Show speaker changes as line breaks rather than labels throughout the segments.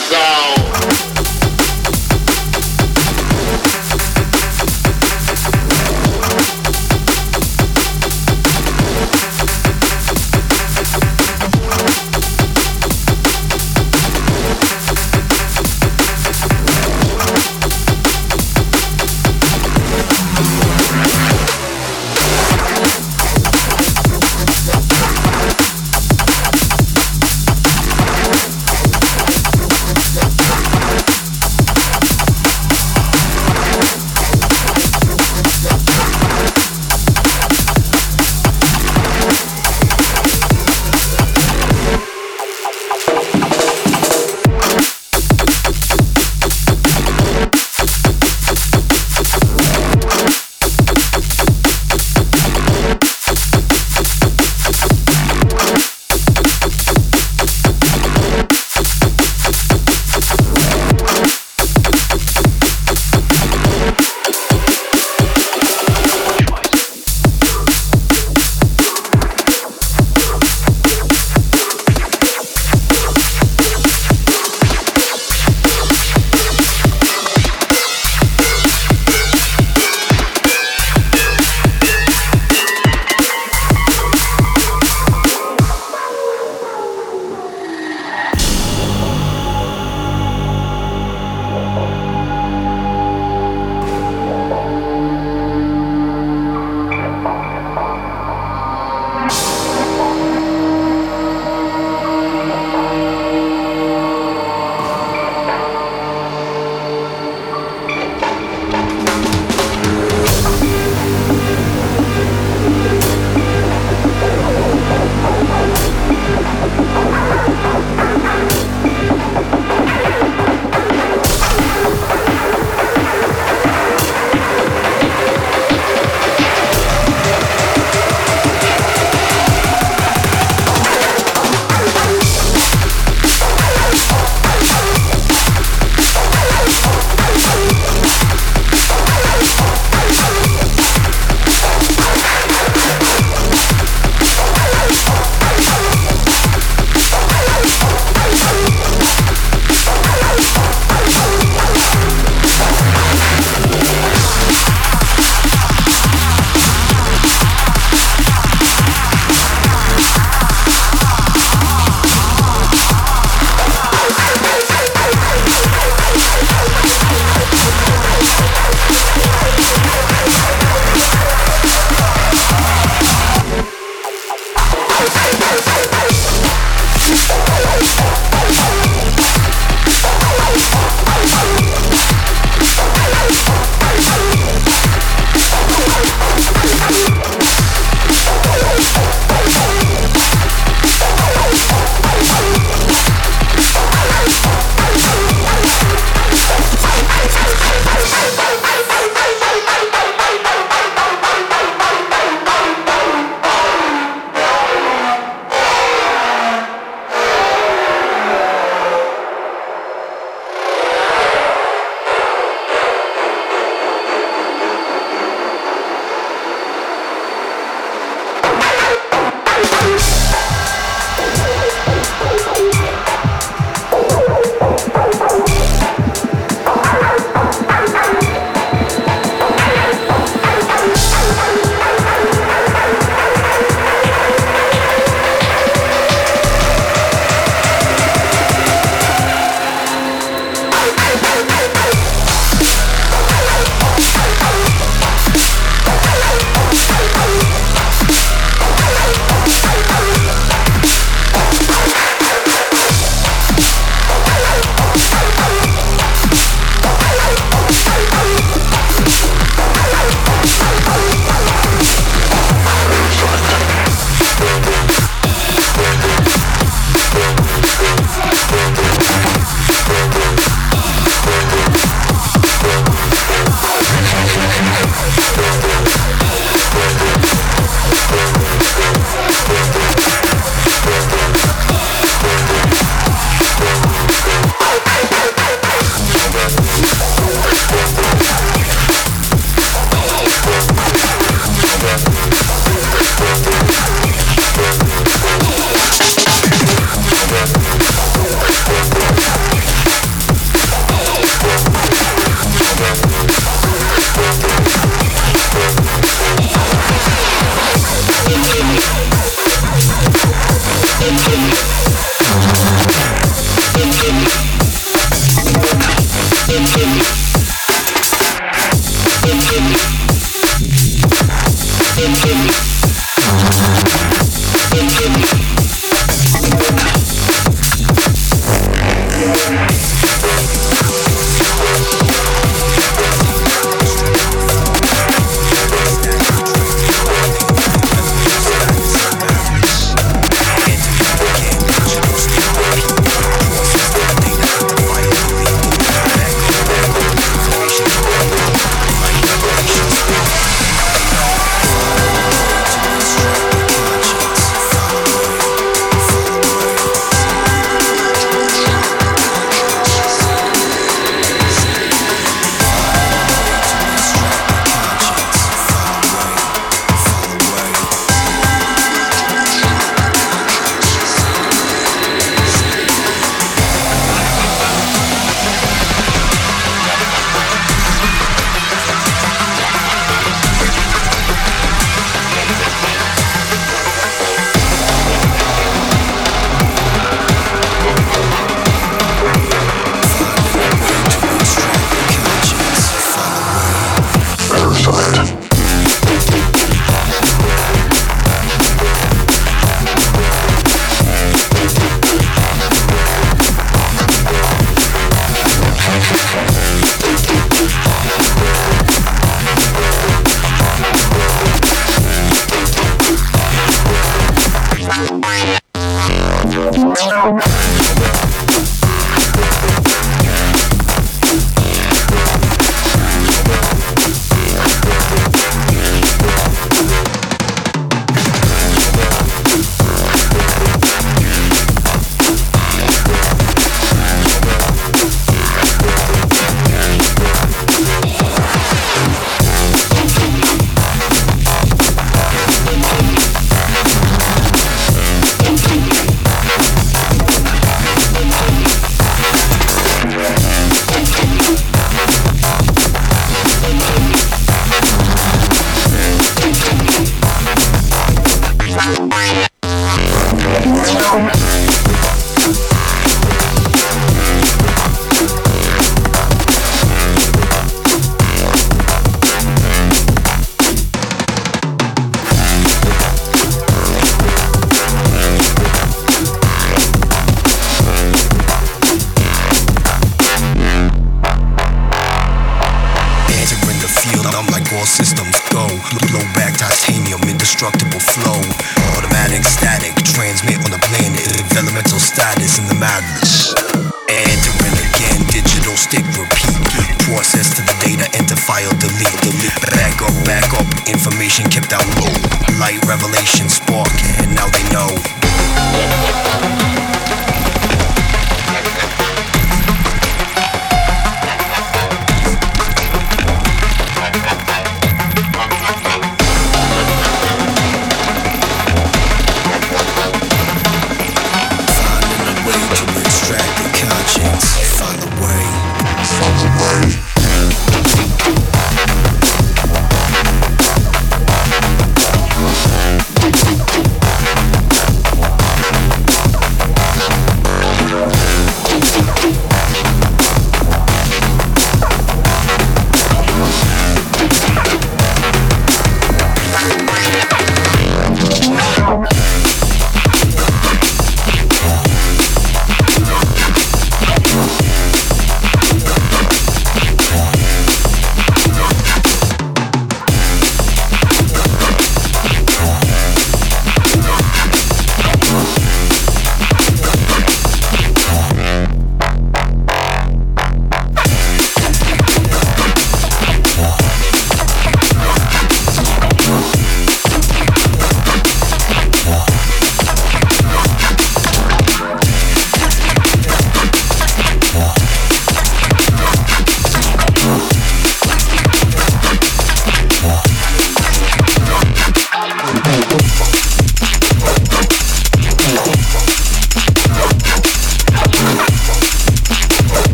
desire.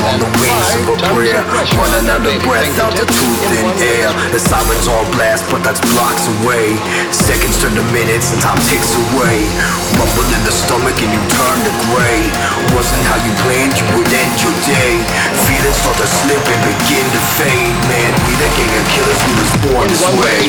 One another breath out the tooth in air. The sirens all blast but that's blocks away. Seconds turn to minutes and time ticks away. Rumble in the stomach and you turn to gray. Wasn't how you planned you would end your day. Feelings start to slip and begin to fade. Man, we the gang of killers who was born this way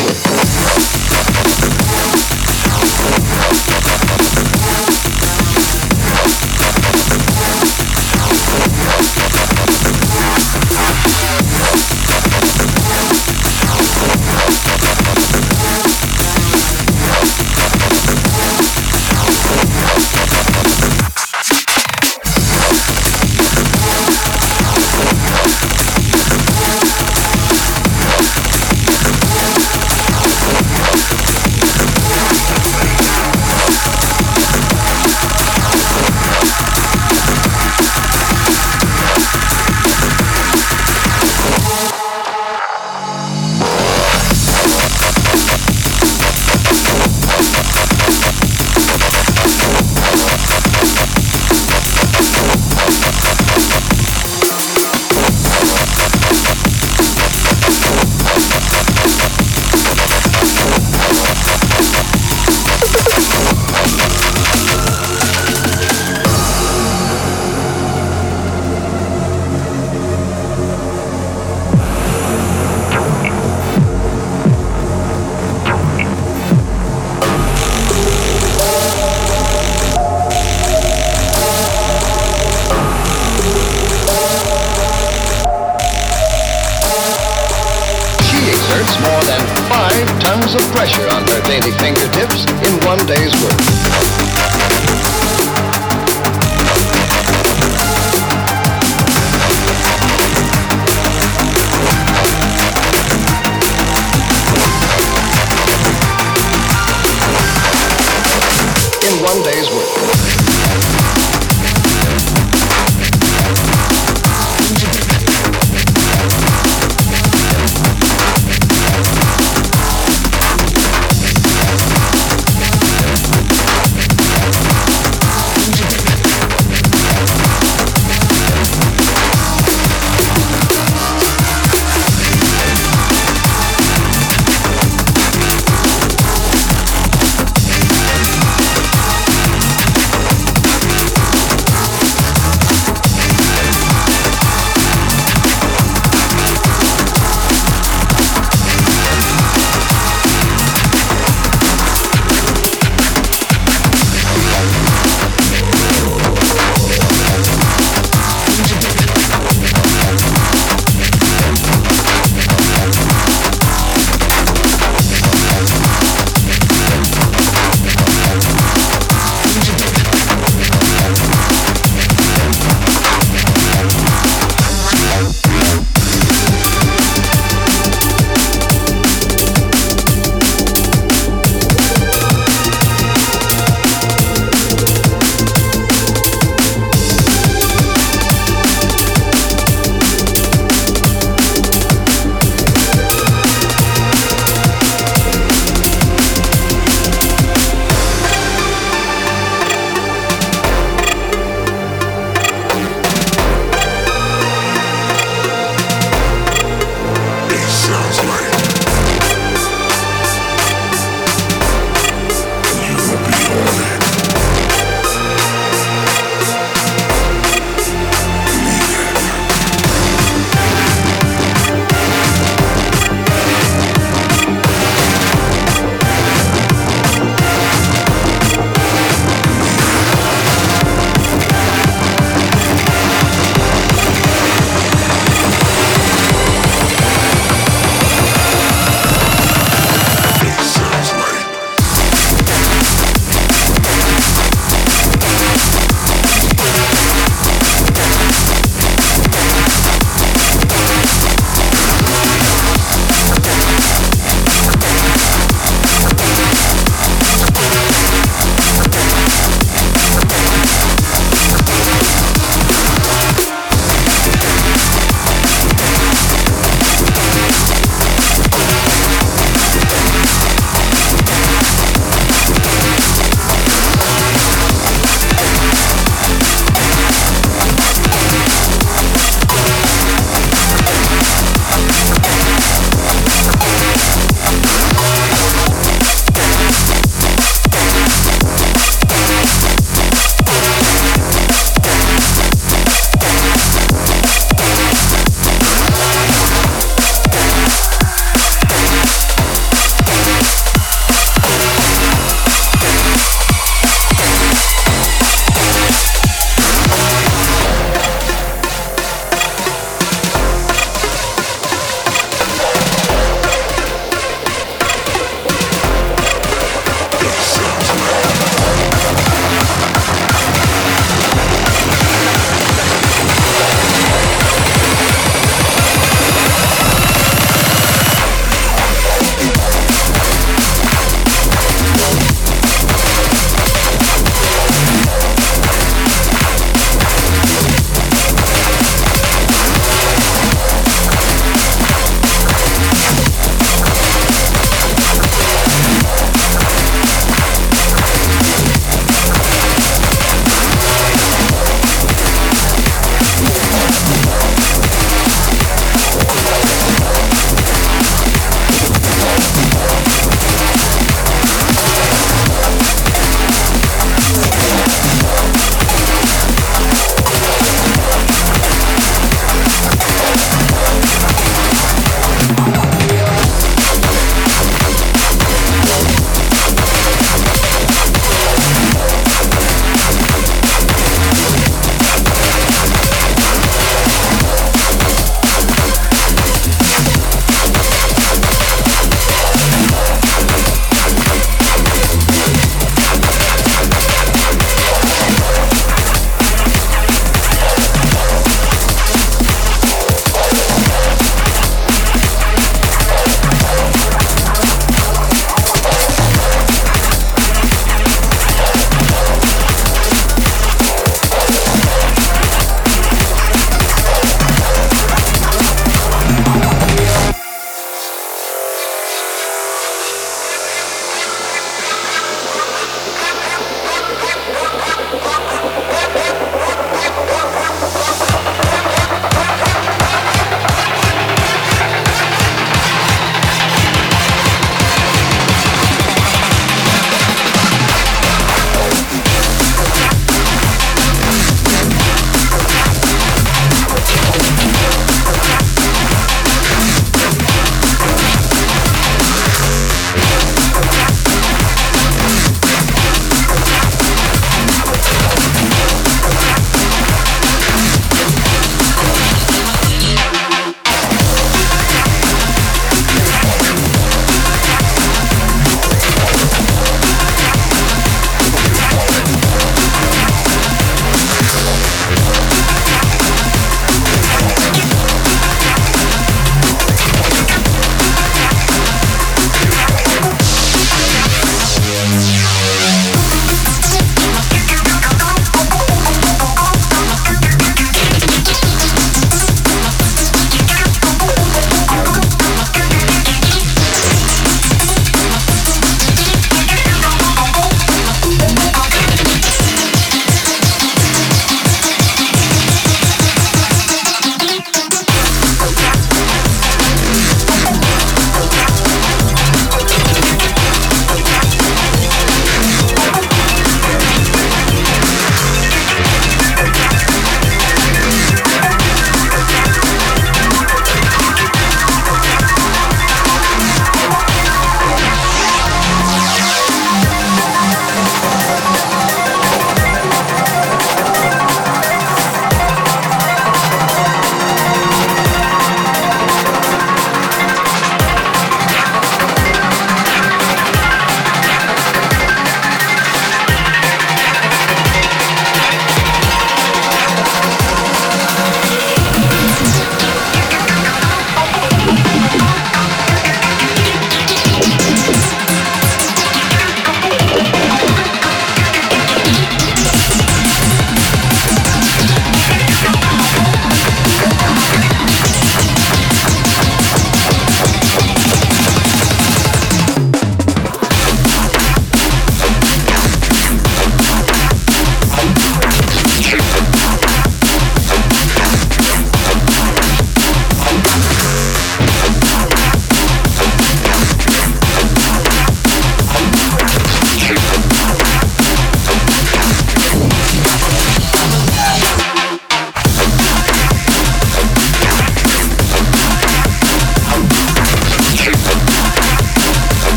more than five tons of pressure on her daily fingertips in one day's work.